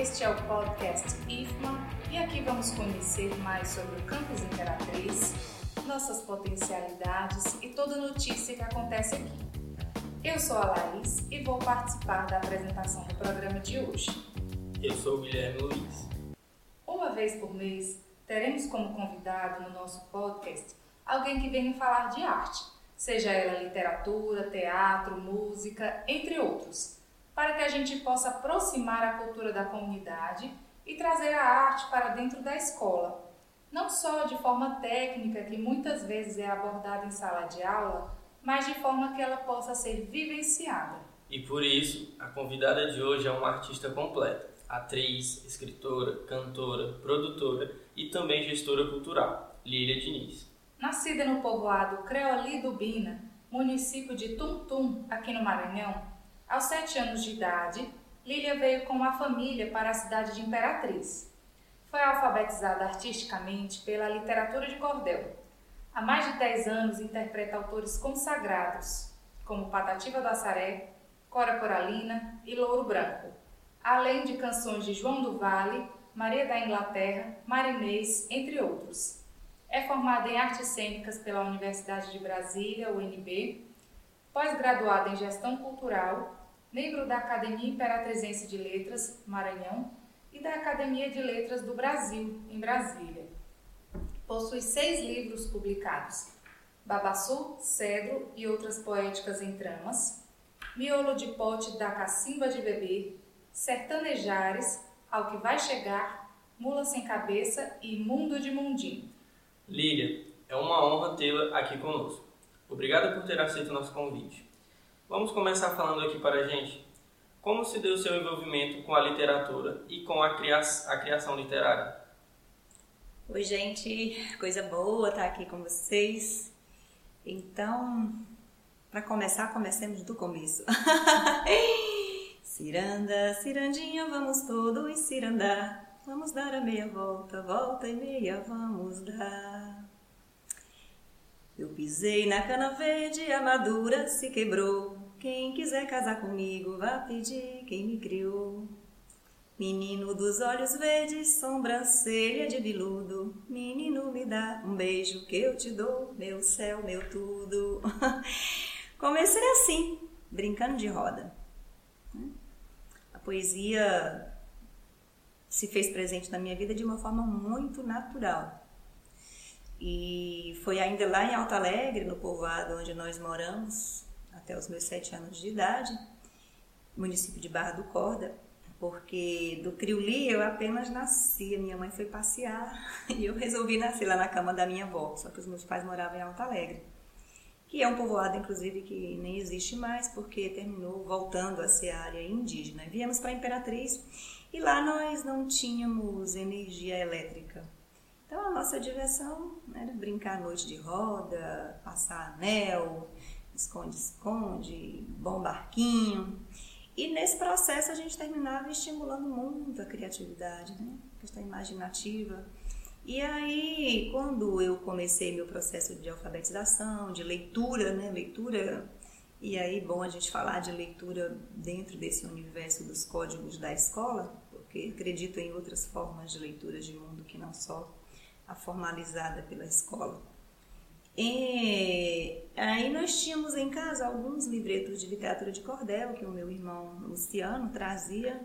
Este é o podcast IFMA e aqui vamos conhecer mais sobre o Campus Imperatriz, nossas potencialidades e toda notícia que acontece aqui. Eu sou a Laís e vou participar da apresentação do programa de hoje. Eu sou o Guilherme Luiz. Uma vez por mês, teremos como convidado no nosso podcast alguém que venha falar de arte, seja ela literatura, teatro, música, entre outros, para que a gente possa aproximar a cultura da comunidade e trazer a arte para dentro da escola. Não só de forma técnica, que muitas vezes é abordada em sala de aula, mas de forma que ela possa ser vivenciada. E por isso, a convidada de hoje é uma artista completa: atriz, escritora, cantora, produtora e também gestora cultural, Lília Diniz. Nascida no povoado Creoli do Bina, município de Tum, aqui no Maranhão, aos sete anos de idade, Lília veio com uma família para a cidade de Imperatriz. Foi alfabetizada artisticamente pela literatura de cordel, Há mais de 10 anos interpreta autores consagrados, como Patativa do Assaré, Cora Coralina e Louro Branco, além de canções de João do Vale, Maria da Inglaterra, Marinês, entre outros. É formada em artes cênicas pela Universidade de Brasília, UNB, pós-graduada em gestão cultural, membro da Academia Imperatrizense de Letras, Maranhão, e da Academia de Letras do Brasil, em Brasília. Possui seis livros publicados: Babaçu, Cedro e outras poéticas em tramas, Miolo de pote da cacimba de beber, Sertanejares, Ao que vai chegar, Mula sem cabeça e Mundo de Mundim. Lília, é uma honra tê-la aqui conosco. Obrigada por ter aceito o nosso convite. Vamos começar falando aqui para a gente como se deu o seu envolvimento com a literatura e com a, cria a criação literária. Oi, gente, coisa boa estar aqui com vocês. Então, para começar, comecemos do começo. ciranda, cirandinha, vamos todos cirandar. Vamos dar a meia volta, volta e meia, vamos dar. Eu pisei na cana verde, a madura se quebrou. Quem quiser casar comigo, vá pedir quem me criou. Menino dos olhos verdes, sobrancelha de biludo, menino me dá um beijo que eu te dou, meu céu, meu tudo. Comecei assim, brincando de roda. A poesia se fez presente na minha vida de uma forma muito natural. E foi ainda lá em Alto Alegre, no povoado onde nós moramos, até os meus sete anos de idade, município de Barra do Corda, porque do Criuli eu apenas nasci, minha mãe foi passear e eu resolvi nascer lá na cama da minha avó, só que os meus pais moravam em Alto Alegre, que é um povoado inclusive que nem existe mais porque terminou voltando a ser área indígena. Viemos para Imperatriz e lá nós não tínhamos energia elétrica. Então a nossa diversão era brincar noite de roda, passar anel, esconde-esconde, bom barquinho. E nesse processo a gente terminava estimulando muito a criatividade, né? a questão imaginativa. E aí, quando eu comecei meu processo de alfabetização, de leitura, né? Leitura, e aí, bom a gente falar de leitura dentro desse universo dos códigos da escola, porque acredito em outras formas de leitura de mundo que não só a formalizada pela escola. E aí nós tínhamos em casa alguns livretos de literatura de cordel que o meu irmão Luciano trazia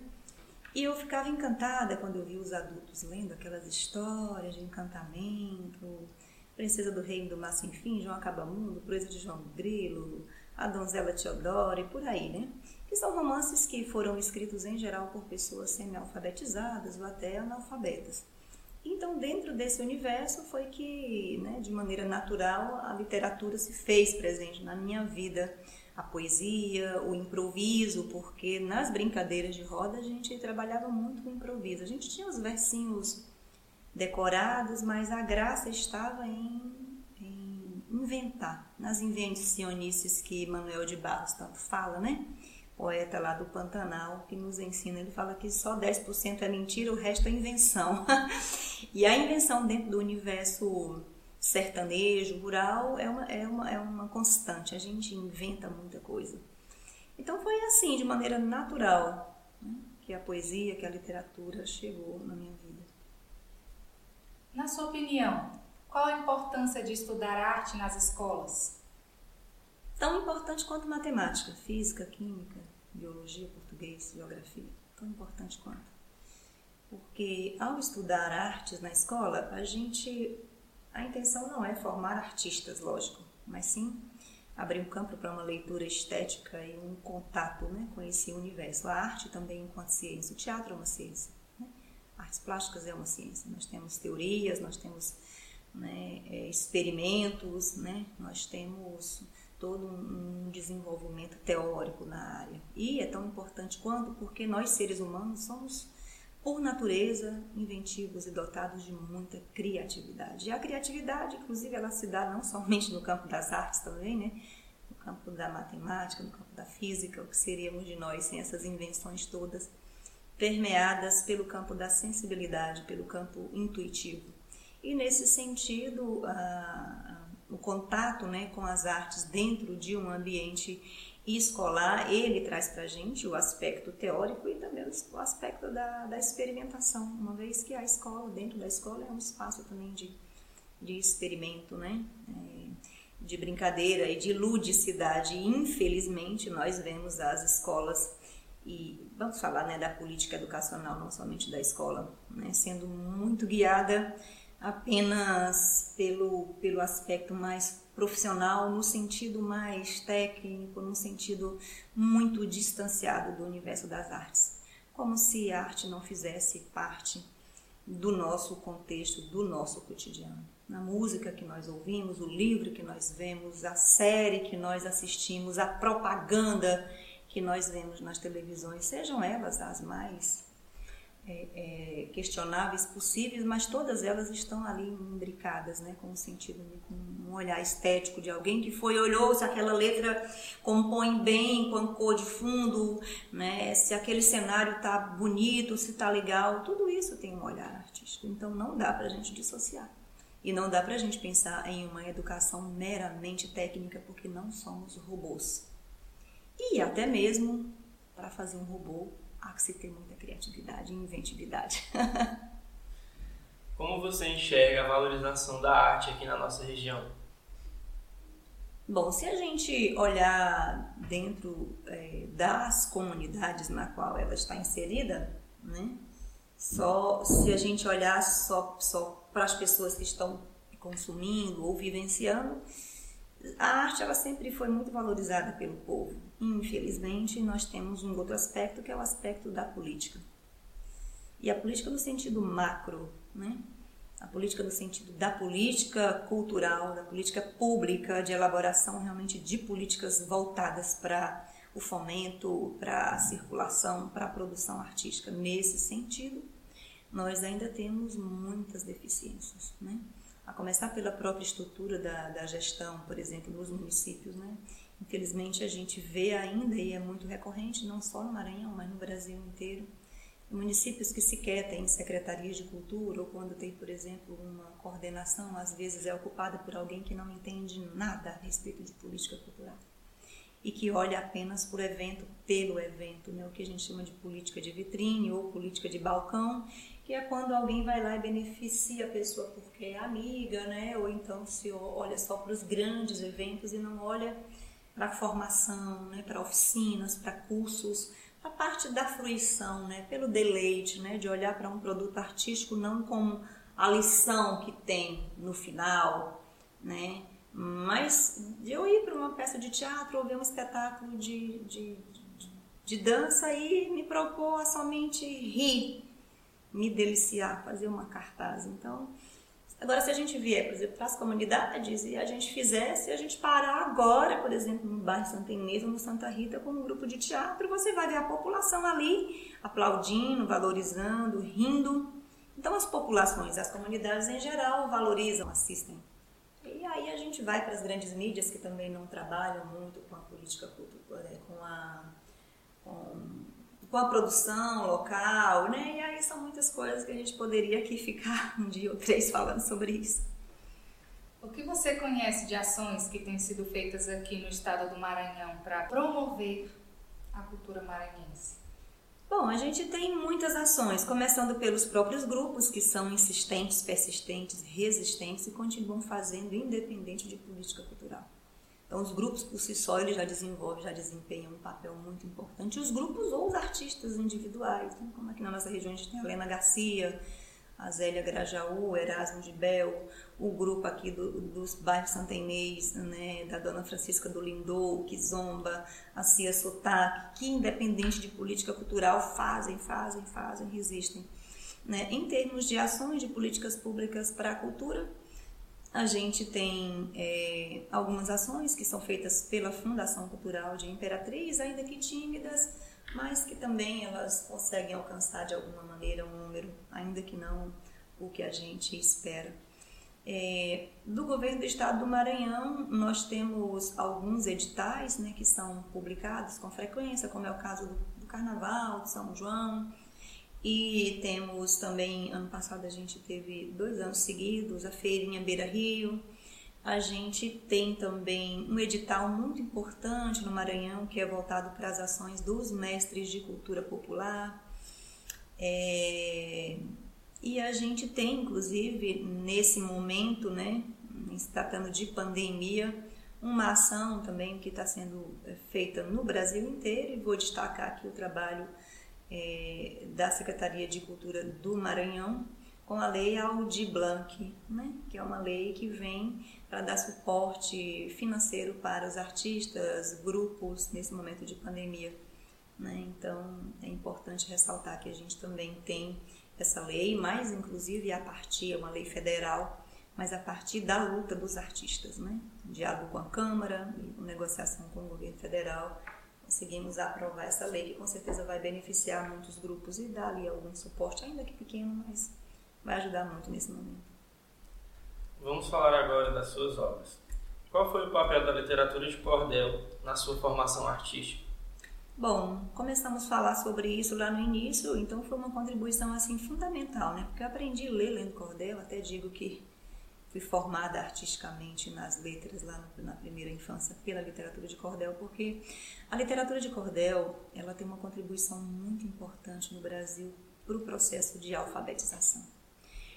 e eu ficava encantada quando eu via os adultos lendo aquelas histórias de encantamento, Princesa do Reino do Mar Sem Fim, João Acabamundo, Proeza de João Grilo, A Donzela Teodora e por aí, né? Que são romances que foram escritos em geral por pessoas semi-alfabetizadas ou até analfabetas. Então, dentro desse universo foi que, né, de maneira natural, a literatura se fez presente na minha vida. A poesia, o improviso, porque nas brincadeiras de roda a gente trabalhava muito com improviso. A gente tinha os versinhos decorados, mas a graça estava em, em inventar, nas invencionices que Manuel de Barros tanto fala, né? Poeta lá do Pantanal, que nos ensina. Ele fala que só 10% é mentira, o resto é invenção. e a invenção dentro do universo sertanejo, rural, é uma, é uma, é uma constante. A gente inventa muita coisa. Então foi assim, de maneira natural. Né? que a poesia, que a literatura chegou na minha vida. Na sua opinião, qual a importância de estudar arte nas escolas? Tão importante quanto matemática, física, química, biologia, português, geografia. Tão importante quanto. Porque ao estudar artes na escola, a gente. A intenção não é formar artistas, lógico, mas sim abrir um campo para uma leitura estética e um contato né, com esse universo. A arte também enquanto ciência, o teatro é uma ciência, né? artes plásticas é uma ciência. Nós temos teorias, nós temos né, é, experimentos, né? nós temos todo um desenvolvimento teórico na área. E é tão importante quanto porque nós seres humanos somos por natureza, inventivos e dotados de muita criatividade. E a criatividade, inclusive, ela se dá não somente no campo das artes também, né? no campo da matemática, no campo da física, o que seríamos de nós sem essas invenções todas, permeadas pelo campo da sensibilidade, pelo campo intuitivo. E nesse sentido, o contato né, com as artes dentro de um ambiente escolar, ele traz para a gente o aspecto teórico e também o aspecto da, da experimentação, uma vez que a escola, dentro da escola, é um espaço também de, de experimento, né? É, de brincadeira e de ludicidade. infelizmente, nós vemos as escolas e vamos falar né, da política educacional, não somente da escola, né, sendo muito guiada apenas pelo, pelo aspecto mais profissional no sentido mais técnico, no sentido muito distanciado do universo das artes, como se a arte não fizesse parte do nosso contexto, do nosso cotidiano. Na música que nós ouvimos, o livro que nós vemos, a série que nós assistimos, a propaganda que nós vemos nas televisões, sejam elas as mais é, é, questionáveis possíveis, mas todas elas estão ali imbricadas, né, com um sentido, com um olhar estético de alguém que foi olhou se aquela letra compõe bem com a cor de fundo, né, se aquele cenário tá bonito, se tá legal, tudo isso tem um olhar artístico. Então não dá para a gente dissociar e não dá para a gente pensar em uma educação meramente técnica porque não somos robôs. E até mesmo para fazer um robô há que se ter muita criatividade e inventividade. Como você enxerga a valorização da arte aqui na nossa região? Bom, se a gente olhar dentro é, das comunidades na qual ela está inserida, né? Só se a gente olhar só, só para as pessoas que estão consumindo ou vivenciando, a arte ela sempre foi muito valorizada pelo povo. Infelizmente, nós temos um outro aspecto que é o aspecto da política. E a política no sentido macro, né? A política no sentido da política cultural, da política pública, de elaboração realmente de políticas voltadas para o fomento, para a circulação, para a produção artística. Nesse sentido, nós ainda temos muitas deficiências, né? a começar pela própria estrutura da, da gestão, por exemplo, nos municípios, né? Infelizmente a gente vê ainda, e é muito recorrente, não só no Maranhão, mas no Brasil inteiro, municípios que sequer têm secretarias de cultura, ou quando tem, por exemplo, uma coordenação, às vezes é ocupada por alguém que não entende nada a respeito de política cultural. E que olha apenas por evento, pelo evento, né? o que a gente chama de política de vitrine ou política de balcão, que é quando alguém vai lá e beneficia a pessoa porque é amiga, né? Ou então se olha só para os grandes eventos e não olha para formação, né? Para oficinas, para cursos, a parte da fruição, né? Pelo deleite, né? De olhar para um produto artístico não como a lição que tem no final, né? Mas de eu ir para uma peça de teatro ou ver um espetáculo de, de, de, de dança e me propor a somente rir, me deliciar, fazer uma cartaz. Então, agora se a gente vier, por exemplo, para as comunidades e a gente fizesse, a gente parar agora, por exemplo, no bairro Santa Inês ou no Santa Rita com um grupo de teatro, você vai ver a população ali aplaudindo, valorizando, rindo. Então as populações, as comunidades em geral valorizam, assistem. E aí a gente vai para as grandes mídias que também não trabalham muito com a política cultural, com a com com a produção local, né? E aí são muitas coisas que a gente poderia aqui ficar um dia ou três falando sobre isso. O que você conhece de ações que têm sido feitas aqui no estado do Maranhão para promover a cultura maranhense? Bom, a gente tem muitas ações, começando pelos próprios grupos que são insistentes, persistentes, resistentes e continuam fazendo independente de política cultural. Então, os grupos por si só eles já desenvolvem, já desempenham um papel muito importante. Os grupos ou os artistas individuais, né? como aqui na nossa região a gente tem a Helena Garcia, a Zélia Grajaú, Erasmo de Bel, o grupo aqui do, dos bairros Santa Inês, né, da Dona Francisca do Lindou, Kizomba, a Cia Sotaque, que independente de política cultural fazem, fazem, fazem, resistem. Né? Em termos de ações de políticas públicas para a cultura, a gente tem é, algumas ações que são feitas pela Fundação Cultural de Imperatriz, ainda que tímidas, mas que também elas conseguem alcançar de alguma maneira um número, ainda que não o que a gente espera. É, do governo do estado do Maranhão, nós temos alguns editais né, que são publicados com frequência, como é o caso do, do Carnaval, de São João, e temos também, ano passado a gente teve dois anos seguidos, a Feirinha Beira Rio, a gente tem também um edital muito importante no Maranhão, que é voltado para as ações dos mestres de cultura popular. É... E a gente tem, inclusive, nesse momento, né, se tratando de pandemia, uma ação também que está sendo é, feita no Brasil inteiro, e vou destacar aqui o trabalho é, da Secretaria de Cultura do Maranhão, com a Lei Aldir Blanc, né, que é uma lei que vem para dar suporte financeiro para os artistas, grupos nesse momento de pandemia. Né? Então é importante ressaltar que a gente também tem essa lei, mais inclusive a partir, é uma lei federal, mas a partir da luta dos artistas, né? diálogo com a Câmara negociação com o governo federal, conseguimos aprovar essa lei que com certeza vai beneficiar muitos grupos e dar ali algum suporte, ainda que pequeno, mas vai ajudar muito nesse momento. Vamos falar agora das suas obras. Qual foi o papel da literatura de cordel na sua formação artística? Bom, começamos a falar sobre isso lá no início, então foi uma contribuição assim fundamental, né? Porque eu aprendi a ler lendo cordel, até digo que fui formada artisticamente nas letras lá na primeira infância pela literatura de cordel, porque a literatura de cordel, ela tem uma contribuição muito importante no Brasil para o processo de alfabetização.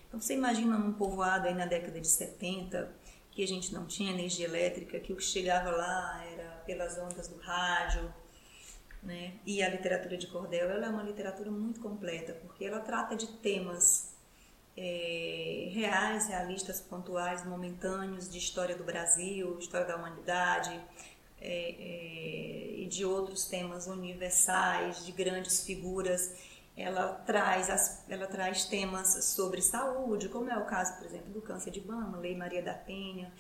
Então você imagina um povoado aí na década de 70, que a gente não tinha energia elétrica, que o que chegava lá era pelas ondas do rádio, né? E a literatura de cordel, ela é uma literatura muito completa, porque ela trata de temas é, reais, realistas, pontuais, momentâneos, de história do Brasil, história da humanidade, é, é, e de outros temas universais, de grandes figuras ela traz, as, ela traz temas sobre saúde, como é o caso, por exemplo, do câncer de mama, Lei Maria da Penha.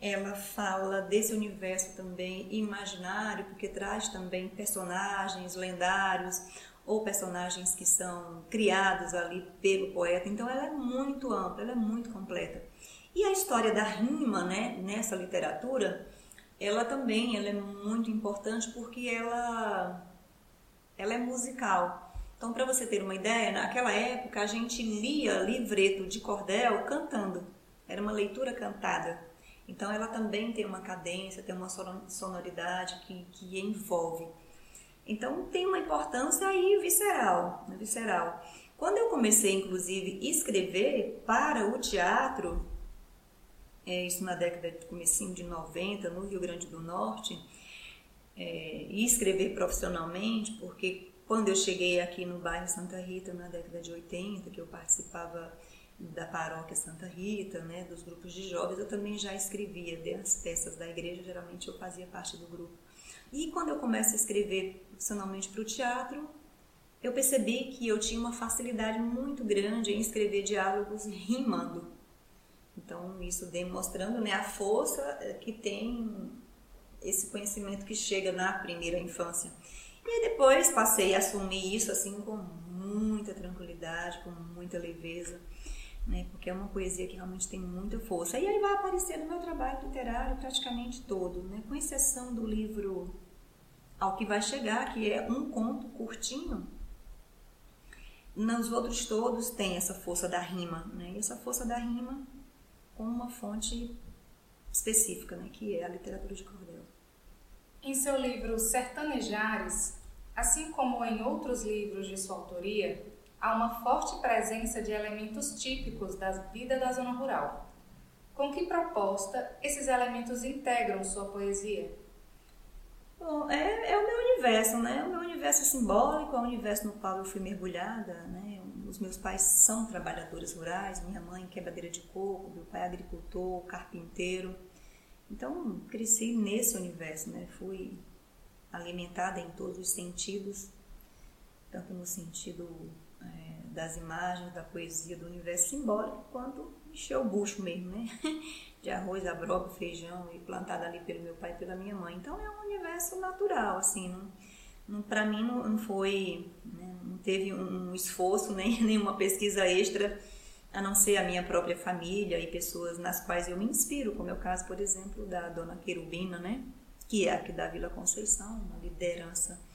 Ela fala desse universo também imaginário, porque traz também personagens lendários ou personagens que são criados ali pelo poeta. Então ela é muito ampla, ela é muito completa. E a história da rima, né, nessa literatura, ela também ela é muito importante porque ela ela é musical. Então, para você ter uma ideia, naquela época a gente lia livreto de cordel cantando. Era uma leitura cantada. Então, ela também tem uma cadência, tem uma sonoridade que, que envolve. Então, tem uma importância aí visceral, né, visceral. Quando eu comecei, inclusive, a escrever para o teatro, é, isso na década de comecinho de 90, no Rio Grande do Norte, é, e escrever profissionalmente, porque quando eu cheguei aqui no bairro Santa Rita, na década de 80, que eu participava da paróquia Santa Rita, né, dos grupos de jovens, eu também já escrevia das peças da igreja, geralmente eu fazia parte do grupo. E quando eu começo a escrever profissionalmente para o teatro, eu percebi que eu tinha uma facilidade muito grande em escrever diálogos rimando. Então, isso demonstrando né, a força que tem esse conhecimento que chega na primeira infância. E depois passei a assumir isso assim com muita tranquilidade, com muita leveza, né? Porque é uma poesia que realmente tem muita força. E aí vai aparecer no meu trabalho literário praticamente todo, né? Com exceção do livro Ao que vai chegar, que é um conto curtinho. Nos outros todos tem essa força da rima, né? E essa força da rima com uma fonte específica, né? Que é a literatura de cordel. Em seu livro Sertanejares, assim como em outros livros de sua autoria, há uma forte presença de elementos típicos da vida da zona rural. Com que proposta esses elementos integram sua poesia? Bom, é, é o meu universo, né? O meu universo simbólico, é o universo no qual eu fui mergulhada, né? Os meus pais são trabalhadores rurais, minha mãe quebradeira de coco, meu pai agricultor, carpinteiro. Então, cresci nesse universo, né? Fui alimentada em todos os sentidos, tanto no sentido é, das imagens, da poesia, do universo simbólico, quanto encher o bucho mesmo, né? De arroz, abroba, feijão e plantada ali pelo meu pai e pela minha mãe. Então é um universo natural, assim, não, não para mim não, não foi, né? não teve um esforço nem nenhuma pesquisa extra a não ser a minha própria família e pessoas nas quais eu me inspiro, como é o caso, por exemplo, da dona Querubina, né? Que é aqui da Vila Conceição, uma liderança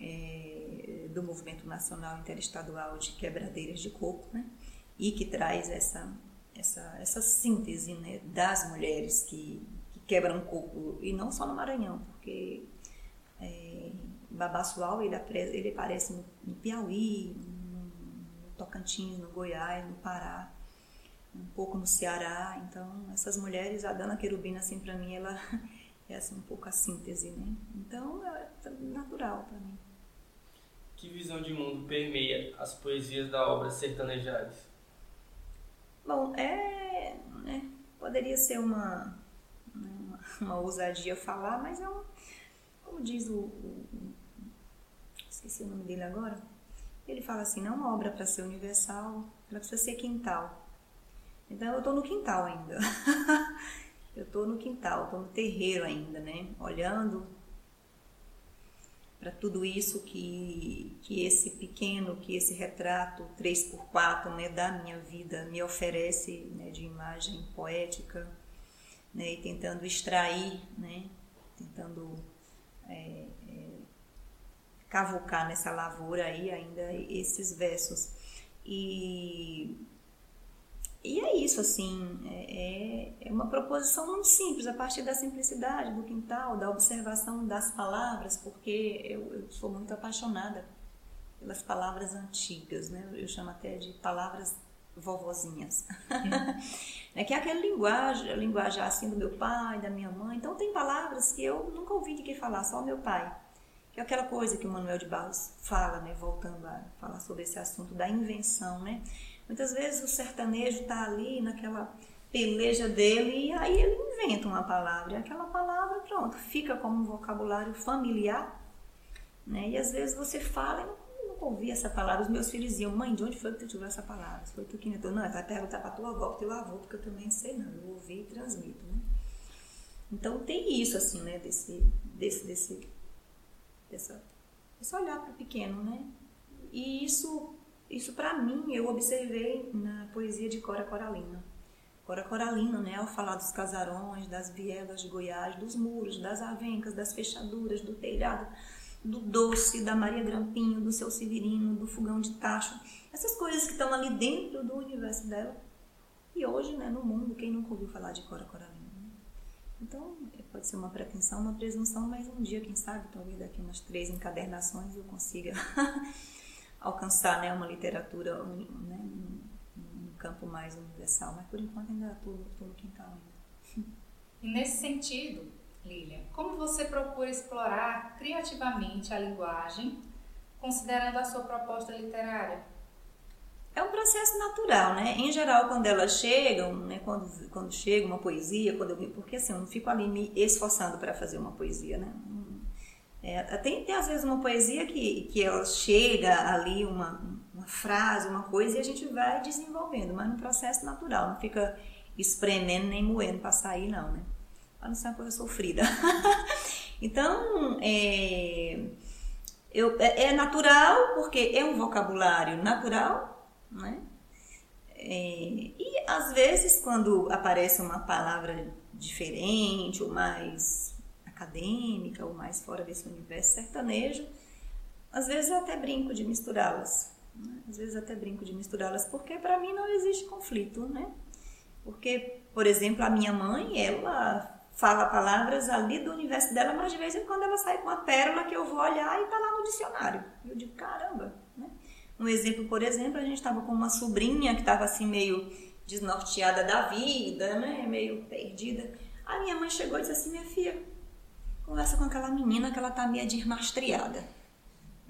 é, do Movimento Nacional Interestadual de Quebradeiras de Coco, né? E que traz essa essa, essa síntese né, das mulheres que, que quebram coco, e não só no Maranhão, porque é, Babassual ele, ele aparece no, no Piauí, no, Tocantins, no Goiás, no Pará, um pouco no Ceará. Então, essas mulheres, a Dana Querubina, assim, para mim, ela é assim, um pouco a síntese, né? Então, é natural para mim. Que visão de mundo permeia as poesias da obra Sertanejares? Bom, é, né, poderia ser uma, uma, uma, ousadia falar, mas é um, como diz o, o, esqueci o nome dele agora, ele fala assim, não é uma obra para ser universal, ela precisa ser quintal. Então eu estou no quintal ainda. eu estou no quintal, estou no terreiro ainda, né? Olhando para tudo isso que, que esse pequeno, que esse retrato 3x4 né, da minha vida me oferece né, de imagem poética, né, e tentando extrair, né, tentando é, é, cavucar nessa lavoura aí ainda esses versos. E e é isso, assim, é, é, é uma proposição muito simples, a partir da simplicidade, do quintal, da observação das palavras, porque eu, eu sou muito apaixonada pelas palavras antigas, né? Eu chamo até de palavras vovozinhas. é que é aquela linguagem, a linguagem assim do meu pai, da minha mãe. Então tem palavras que eu nunca ouvi ninguém falar, só o meu pai. Que é aquela coisa que o Manuel de Barros fala, né, voltando a falar sobre esse assunto da invenção, né? Muitas vezes o sertanejo está ali naquela peleja dele e aí ele inventa uma palavra. E aquela palavra, pronto, fica como um vocabulário familiar. Né? E às vezes você fala e nunca ouvi essa palavra. Os meus filhos diziam, mãe, de onde foi que tu tirou essa palavra? Foi tu que inventou? Não, vai perguntar para tua avó, para teu avô, porque eu também sei não. Eu ouvi e transmito, né? Então tem isso, assim, né? Desse, desse, desse, dessa, esse olhar para o pequeno, né? E isso isso para mim eu observei na poesia de Cora Coralina. Cora Coralina, né, ao falar dos casarões, das vielas de Goiás, dos muros, das avencas, das fechaduras, do telhado, do doce, da Maria Grampinho, do seu Severino, do fogão de tacho, essas coisas que estão ali dentro do universo dela. E hoje, né, no mundo, quem nunca ouviu falar de Cora Coralina? Né? Então, pode ser uma pretensão, uma presunção, mas um dia, quem sabe, talvez daqui umas três encadernações eu consiga alcançar né, uma literatura né, um, campo mais universal, mas por enquanto ainda estou no quintal ainda. E nesse sentido, Lilian, como você procura explorar criativamente a linguagem, considerando a sua proposta literária? É um processo natural, né? Em geral, quando elas chegam, né? Quando, quando chega uma poesia, quando eu, porque assim, eu não fico ali me esforçando para fazer uma poesia, né? É, tem, tem às vezes uma poesia que, que ela chega ali, uma, uma frase, uma coisa, e a gente vai desenvolvendo, mas no processo natural, não fica espremendo nem moendo para sair, não, né? Para não ser uma coisa sofrida. então, é, eu, é, é, natural, porque é um vocabulário natural, né? É, e às vezes, quando aparece uma palavra diferente ou mais acadêmica ou mais fora desse universo sertanejo, às vezes eu até brinco de misturá-las. Né? Às vezes até brinco de misturá-las, porque para mim não existe conflito, né? Porque, por exemplo, a minha mãe, ela fala palavras ali do universo dela, mas de vez em quando ela sai com uma pérola que eu vou olhar e tá lá no dicionário. Eu digo, caramba, né? Um exemplo, por exemplo, a gente estava com uma sobrinha que estava assim meio desnorteada da vida, né? Meio perdida. A minha mãe chegou e disse assim, minha filha, conversa com aquela menina que ela tá meio desmastriada.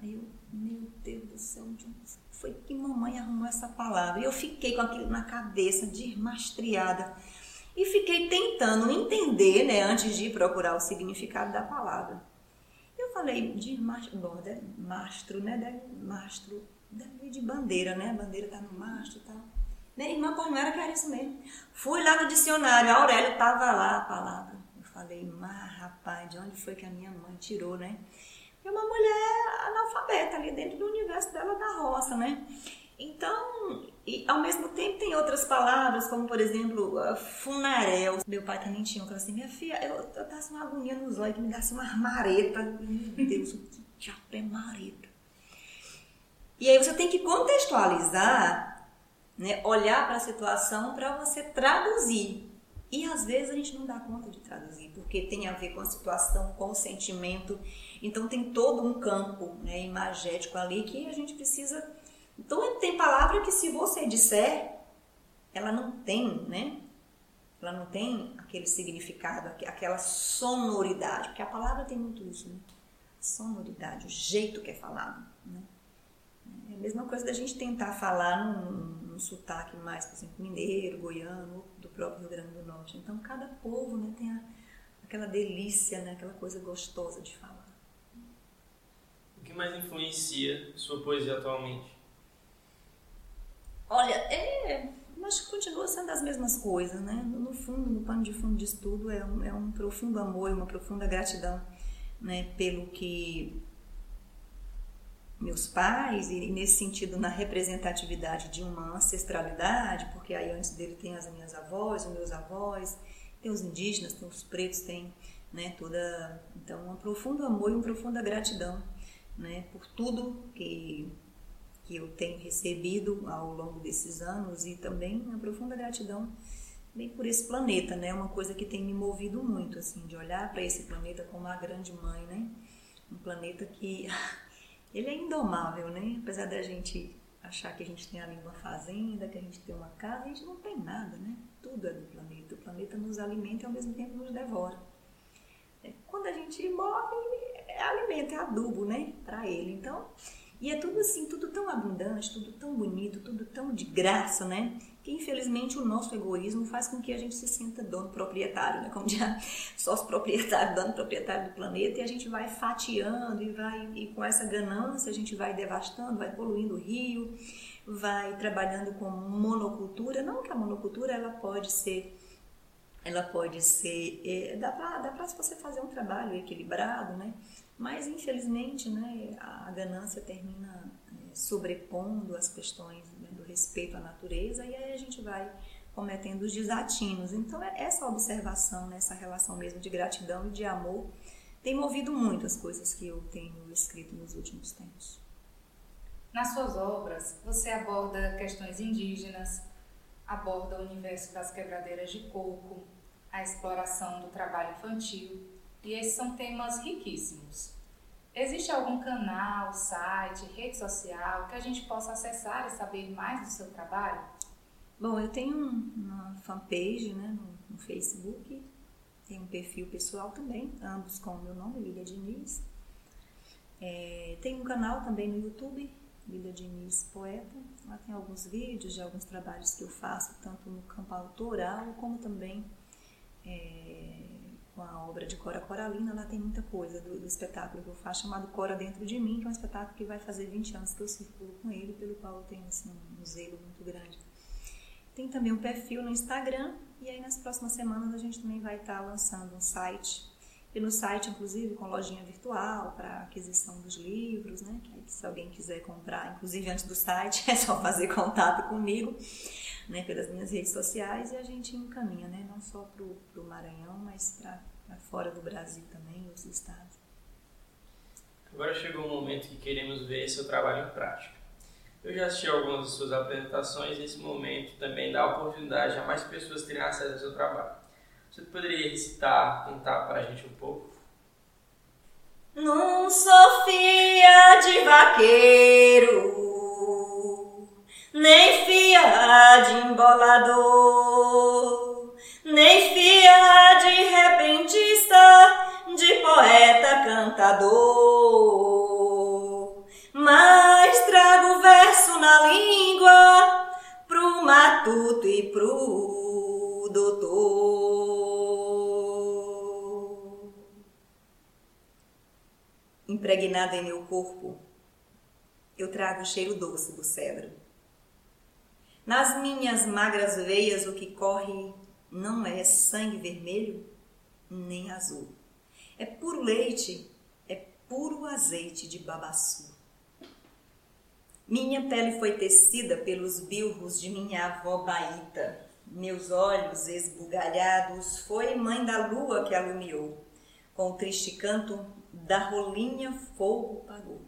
Aí eu, meu Deus do céu, onde foi que mamãe arrumou essa palavra? E eu fiquei com aquilo na cabeça, desmastriada. E fiquei tentando entender, né, antes de procurar o significado da palavra. Eu falei, desmastro, bom, mastro, né, deve, mastro, deve de bandeira, né, a bandeira tá no mastro e tal. Minha irmã, era que era isso mesmo. Fui lá no dicionário, a Aurélia tava lá a palavra. Falei, mas rapaz, de onde foi que a minha mãe tirou, né? é uma mulher analfabeta ali dentro do universo dela da roça, né? Então, e ao mesmo tempo tem outras palavras, como por exemplo, funaréu. Meu pai também tinha, eu falei assim, minha filha, eu, eu tava uma agonia nos olhos que me desse uma mareta. Meu Deus, o que diabo é mareta? E aí você tem que contextualizar, né, olhar para a situação para você traduzir. E às vezes a gente não dá conta de traduzir, porque tem a ver com a situação, com o sentimento. Então tem todo um campo né, imagético ali que a gente precisa. Então tem palavra que se você disser, ela não tem, né? Ela não tem aquele significado, aquela sonoridade, porque a palavra tem muito isso, né? Sonoridade, o jeito que é falado, né? É a mesma coisa da gente tentar falar num, num sotaque mais, por exemplo, mineiro, goiano, próprio Rio Grande do Norte. Então cada povo né, tem a, aquela delícia, né, aquela coisa gostosa de falar que mais influencia sua poesia atualmente? Olha, é, acho que continua sendo as mesmas coisas, né? No fundo, no pano de fundo de estudo, é um, é um profundo amor, uma profunda gratidão, né? Pelo que meus pais, e nesse sentido, na representatividade de uma ancestralidade, porque aí antes dele tem as minhas avós, os meus avós, tem os indígenas, tem os pretos, tem né, toda. Então, um profundo amor e uma profunda gratidão né, por tudo que, que eu tenho recebido ao longo desses anos e também uma profunda gratidão bem por esse planeta, né? Uma coisa que tem me movido muito, assim, de olhar para esse planeta como uma grande mãe, né? Um planeta que ele é indomável, né? Apesar da gente achar que a gente tem ali uma fazenda, que a gente tem uma casa, a gente não tem nada, né? Tudo é do planeta. O planeta nos alimenta e ao mesmo tempo nos devora. É, quando a gente morre, é alimento, é adubo, né, para ele. Então, e é tudo assim, tudo tão abundante, tudo tão bonito, tudo tão de graça, né? Que infelizmente o nosso egoísmo faz com que a gente se sinta dono proprietário, né? Como já sócio proprietário, dono proprietário do planeta, e a gente vai fatiando e vai e com essa ganância a gente vai devastando, vai poluindo o rio, vai trabalhando com monocultura. Não que a monocultura ela pode ser ela pode ser é, dá para dá para você fazer um trabalho equilibrado, né? Mas, infelizmente, né, a ganância termina é, sobrepondo as questões né, do respeito à natureza e aí a gente vai cometendo os desatinos. Então, é essa observação, né, essa relação mesmo de gratidão e de amor tem movido muito as coisas que eu tenho escrito nos últimos tempos. Nas suas obras, você aborda questões indígenas, aborda o universo das quebradeiras de coco, a exploração do trabalho infantil, e esses são temas riquíssimos. Existe algum canal, site, rede social que a gente possa acessar e saber mais do seu trabalho? Bom, eu tenho uma fanpage né, no, no Facebook, tenho um perfil pessoal também, ambos com o meu nome, Lília Diniz. É, tem um canal também no YouTube, Lília Diniz Poeta. Lá tem alguns vídeos de alguns trabalhos que eu faço, tanto no campo autoral como também é, com a obra de Cora Coralina, lá tem muita coisa do, do, espetáculo que eu faço, chamado Cora Dentro de Mim, que é um espetáculo que vai fazer 20 anos que eu circulo com ele, pelo qual eu tenho assim, um zelo muito grande. Tem também um perfil no Instagram, e aí nas próximas semanas a gente também vai estar lançando um site, e no site, inclusive, com lojinha virtual para aquisição dos livros, né? Que se alguém quiser comprar, inclusive antes do site, é só fazer contato comigo né, pelas minhas redes sociais e a gente encaminha, né, não só para o Maranhão, mas para fora do Brasil também, outros estados. Agora chegou o momento que queremos ver seu trabalho em prática. Eu já assisti algumas de suas apresentações e esse momento também dá oportunidade a mais pessoas terem acesso ao seu trabalho. Você poderia recitar, cantar para a gente um pouco? Não sou filha de vaqueiro, nem filha de embolador, nem filha de repentista, de poeta cantador. Mas trago verso na língua pro matuto e pro doutor. impregnado em meu corpo, eu trago o cheiro doce do cedro. Nas minhas magras veias o que corre não é sangue vermelho nem azul. É puro leite, é puro azeite de babaçu. Minha pele foi tecida pelos bilros de minha avó Baíta. Meus olhos esbugalhados foi mãe da lua que alumiou. Com o triste canto da rolinha fogo pagou.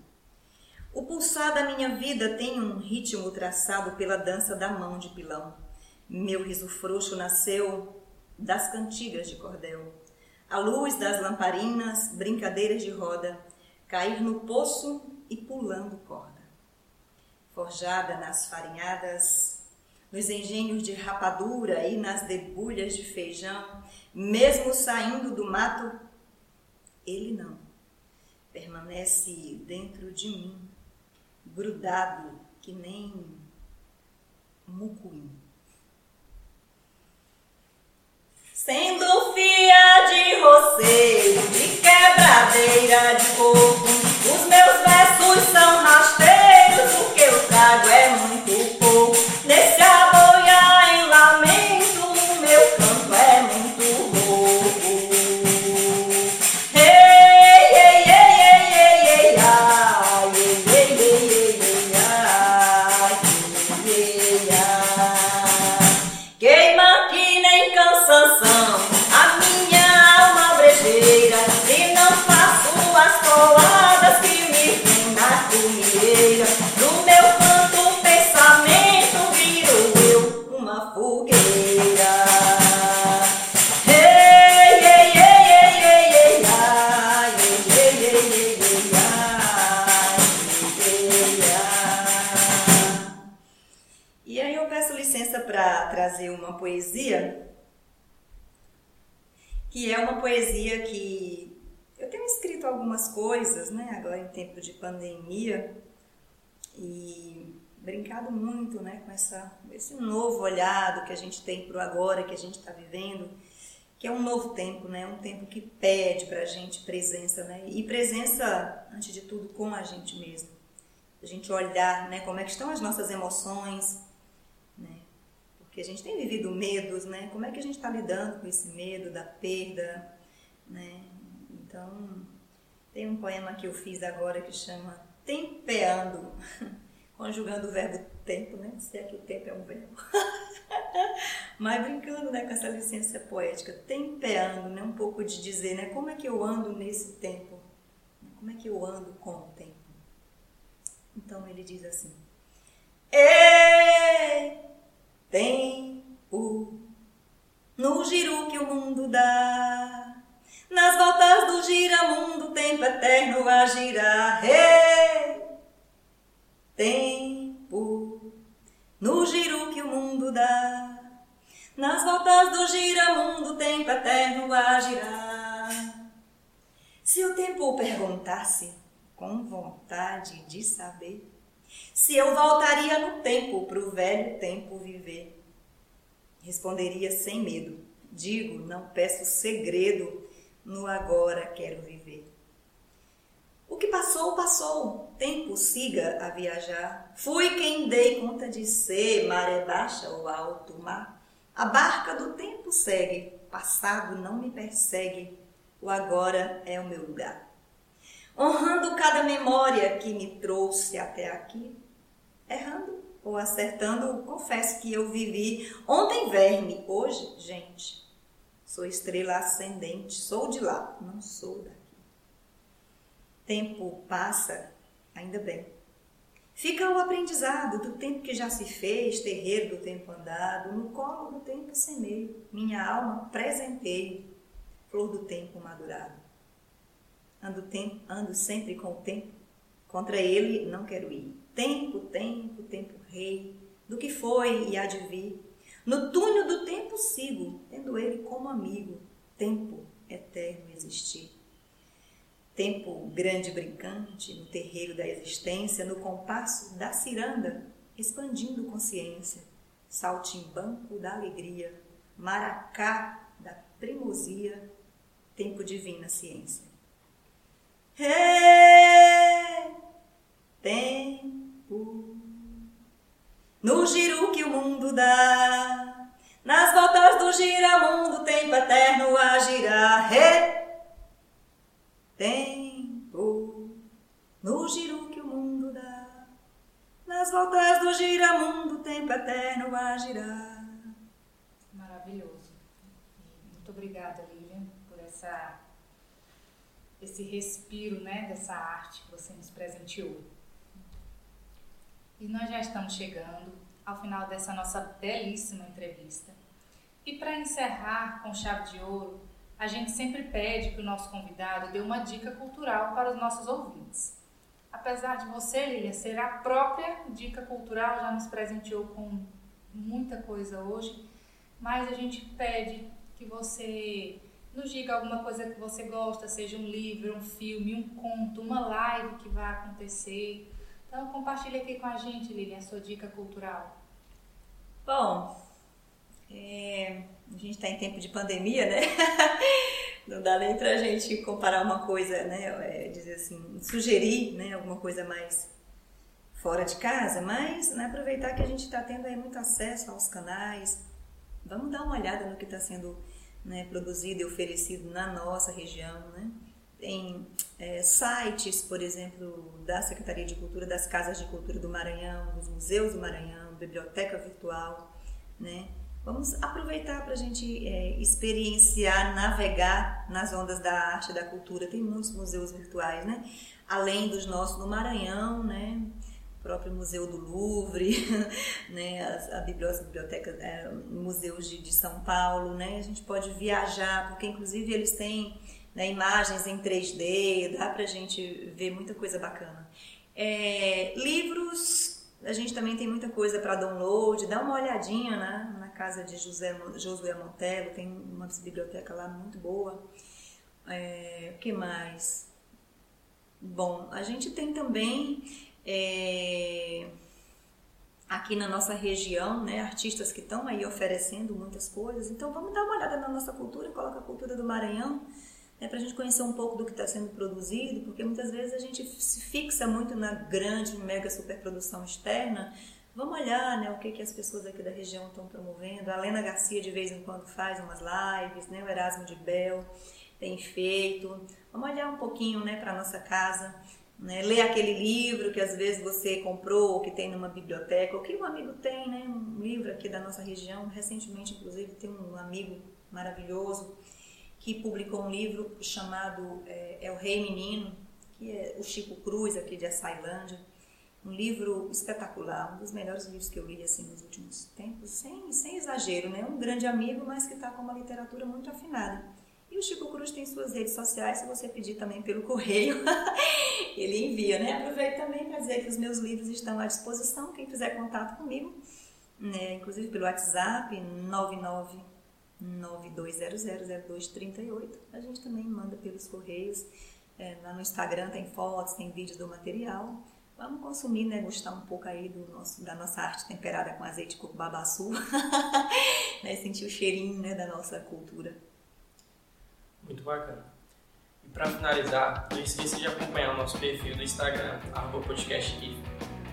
O pulsar da minha vida tem um ritmo traçado pela dança da mão de pilão. Meu riso frouxo nasceu das cantigas de cordel. A luz das lamparinas, brincadeiras de roda, cair no poço e pulando corda. Forjada nas farinhadas, nos engenhos de rapadura e nas debulhas de feijão, mesmo saindo do mato, ele não permanece dentro de mim, grudado que nem mucuim. Sendo fia de roceiro, de quebradeira de corpo, licença para trazer uma poesia, que é uma poesia que eu tenho escrito algumas coisas, né, agora em tempo de pandemia, e brincado muito, né, com essa, esse novo olhado que a gente tem para o agora, que a gente está vivendo, que é um novo tempo, né, um tempo que pede para a gente presença, né, e presença, antes de tudo, com a gente mesmo. A gente olhar, né, como é que estão as nossas emoções? A gente tem vivido medos, né? Como é que a gente está lidando com esse medo da perda, né? Então, tem um poema que eu fiz agora que chama Tempeando, conjugando o verbo tempo, né? Se é que o tempo é um verbo. Mas brincando, né, com essa licença poética, tempeando, né, um pouco de dizer, né, como é que eu ando nesse tempo? Como é que eu ando com o tempo? Então ele diz assim: Ei, tempo, no giro que o mundo dá, nas voltas do giramundo, tempo eterno a girar. Tempo, no giro que o mundo dá, nas voltas do giramundo, tempo eterno a girar. Se o tempo perguntasse, com vontade de saber, se eu voltaria no tempo para o velho tempo viver, responderia sem medo: digo, não peço segredo, no agora quero viver. O que passou, passou, tempo siga a viajar. Fui quem dei conta de ser, maré baixa ou alto mar. A barca do tempo segue, passado não me persegue, o agora é o meu lugar honrando cada memória que me trouxe até aqui, errando ou acertando, confesso que eu vivi ontem verme, hoje gente. Sou estrela ascendente, sou de lá, não sou daqui. Tempo passa, ainda bem. Fica o aprendizado do tempo que já se fez, terreiro do tempo andado, no colo do tempo semeio, minha alma presenteio, flor do tempo madurado. Ando, tempo, ando sempre com o tempo, contra ele não quero ir. Tempo, tempo, tempo rei, do que foi e há de vir. No túnel do tempo sigo, tendo ele como amigo, tempo eterno existir. Tempo grande brincante no terreiro da existência, no compasso da ciranda, expandindo consciência, saltimbanco da alegria, maracá da primosia, tempo divina ciência. Tempo no giro que o mundo dá, nas voltas do giramundo, tempo eterno a girar. Tempo no giro que o mundo dá, nas voltas do giramundo, tempo eterno a girar. Maravilhoso. Muito obrigada, Lilian, por essa esse respiro, né, dessa arte que você nos presenteou. E nós já estamos chegando ao final dessa nossa belíssima entrevista. E para encerrar com chave de ouro, a gente sempre pede que o nosso convidado dê uma dica cultural para os nossos ouvintes. Apesar de você, Lilia, ser a própria dica cultural, já nos presenteou com muita coisa hoje, mas a gente pede que você nos diga alguma coisa que você gosta, seja um livro, um filme, um conto, uma live que vai acontecer. Então, compartilhe aqui com a gente, Lilian, a sua dica cultural. Bom, é, a gente está em tempo de pandemia, né? Não dá nem para a gente comparar uma coisa, né? É, dizer assim, sugerir né, alguma coisa mais fora de casa, mas né, aproveitar que a gente está tendo aí muito acesso aos canais. Vamos dar uma olhada no que está sendo né, produzido e oferecido na nossa região, né? Tem é, sites, por exemplo, da Secretaria de Cultura, das Casas de Cultura do Maranhão, dos museus do Maranhão, biblioteca virtual, né? Vamos aproveitar para a gente é, experienciar, navegar nas ondas da arte, da cultura. Tem muitos museus virtuais, né? Além dos nossos no Maranhão, né? Próprio Museu do Louvre, né? a, a biblioteca, é, museus de, de São Paulo, né? A gente pode viajar, porque inclusive eles têm né, imagens em 3D, dá para a gente ver muita coisa bacana. É, livros, a gente também tem muita coisa para download, dá uma olhadinha né, na casa de José, Josué Montello, tem uma biblioteca lá muito boa. É, o que mais? Bom, a gente tem também é, aqui na nossa região, né, artistas que estão aí oferecendo muitas coisas. Então vamos dar uma olhada na nossa cultura, coloca a cultura do Maranhão né, para a gente conhecer um pouco do que está sendo produzido, porque muitas vezes a gente se fixa muito na grande, mega superprodução externa. Vamos olhar né, o que, que as pessoas aqui da região estão promovendo. A Lena Garcia de vez em quando faz umas lives, né, o Erasmo de Bel tem feito. Vamos olhar um pouquinho né, para a nossa casa. Né, ler aquele livro que às vezes você comprou ou que tem numa biblioteca, ou que um amigo tem, né, um livro aqui da nossa região. Recentemente, inclusive, tem um amigo maravilhoso que publicou um livro chamado é, é, o Rei Menino, que é o Chico Cruz, aqui de Açailândia. Um livro espetacular, um dos melhores livros que eu li assim, nos últimos tempos, sem, sem exagero, né? Um grande amigo, mas que está com uma literatura muito afinada. E o Chico Cruz tem suas redes sociais, se você pedir também pelo correio, ele envia, né? Aproveito também para dizer que os meus livros estão à disposição, quem fizer contato comigo, né? inclusive pelo WhatsApp, 99 92000238. A gente também manda pelos correios. É, lá no Instagram tem fotos, tem vídeos do material. Vamos consumir, né? Gostar um pouco aí do nosso, da nossa arte temperada com azeite de coco babaçu. né? Sentir o cheirinho né, da nossa cultura. Muito bacana. E para finalizar, não esqueça de acompanhar o nosso perfil do Instagram, podcastgif.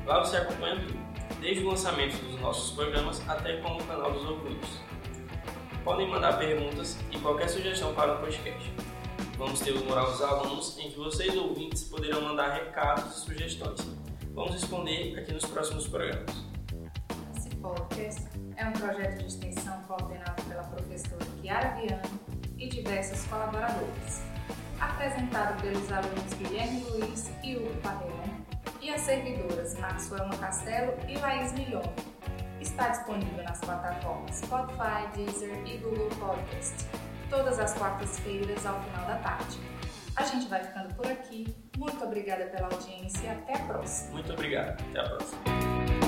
Lá você acompanha tudo, desde o lançamento dos nossos programas até com o canal dos ouvintes podem mandar perguntas e qualquer sugestão para o podcast. Vamos ter o Moral dos Alunos, em que vocês ouvintes poderão mandar recados e sugestões. Vamos responder aqui nos próximos programas. Esse podcast é um projeto de extensão coordenado pela professora Chiara Viano e diversos colaboradores. Apresentado pelos alunos Guilherme Luiz e Hugo Padrão e as servidoras Maxwell Castelo e Laís Milhões. Está disponível nas plataformas Spotify, Deezer e Google Podcast, todas as quartas-feiras ao final da tarde. A gente vai ficando por aqui. Muito obrigada pela audiência e até a próxima. Muito obrigado. Até a próxima.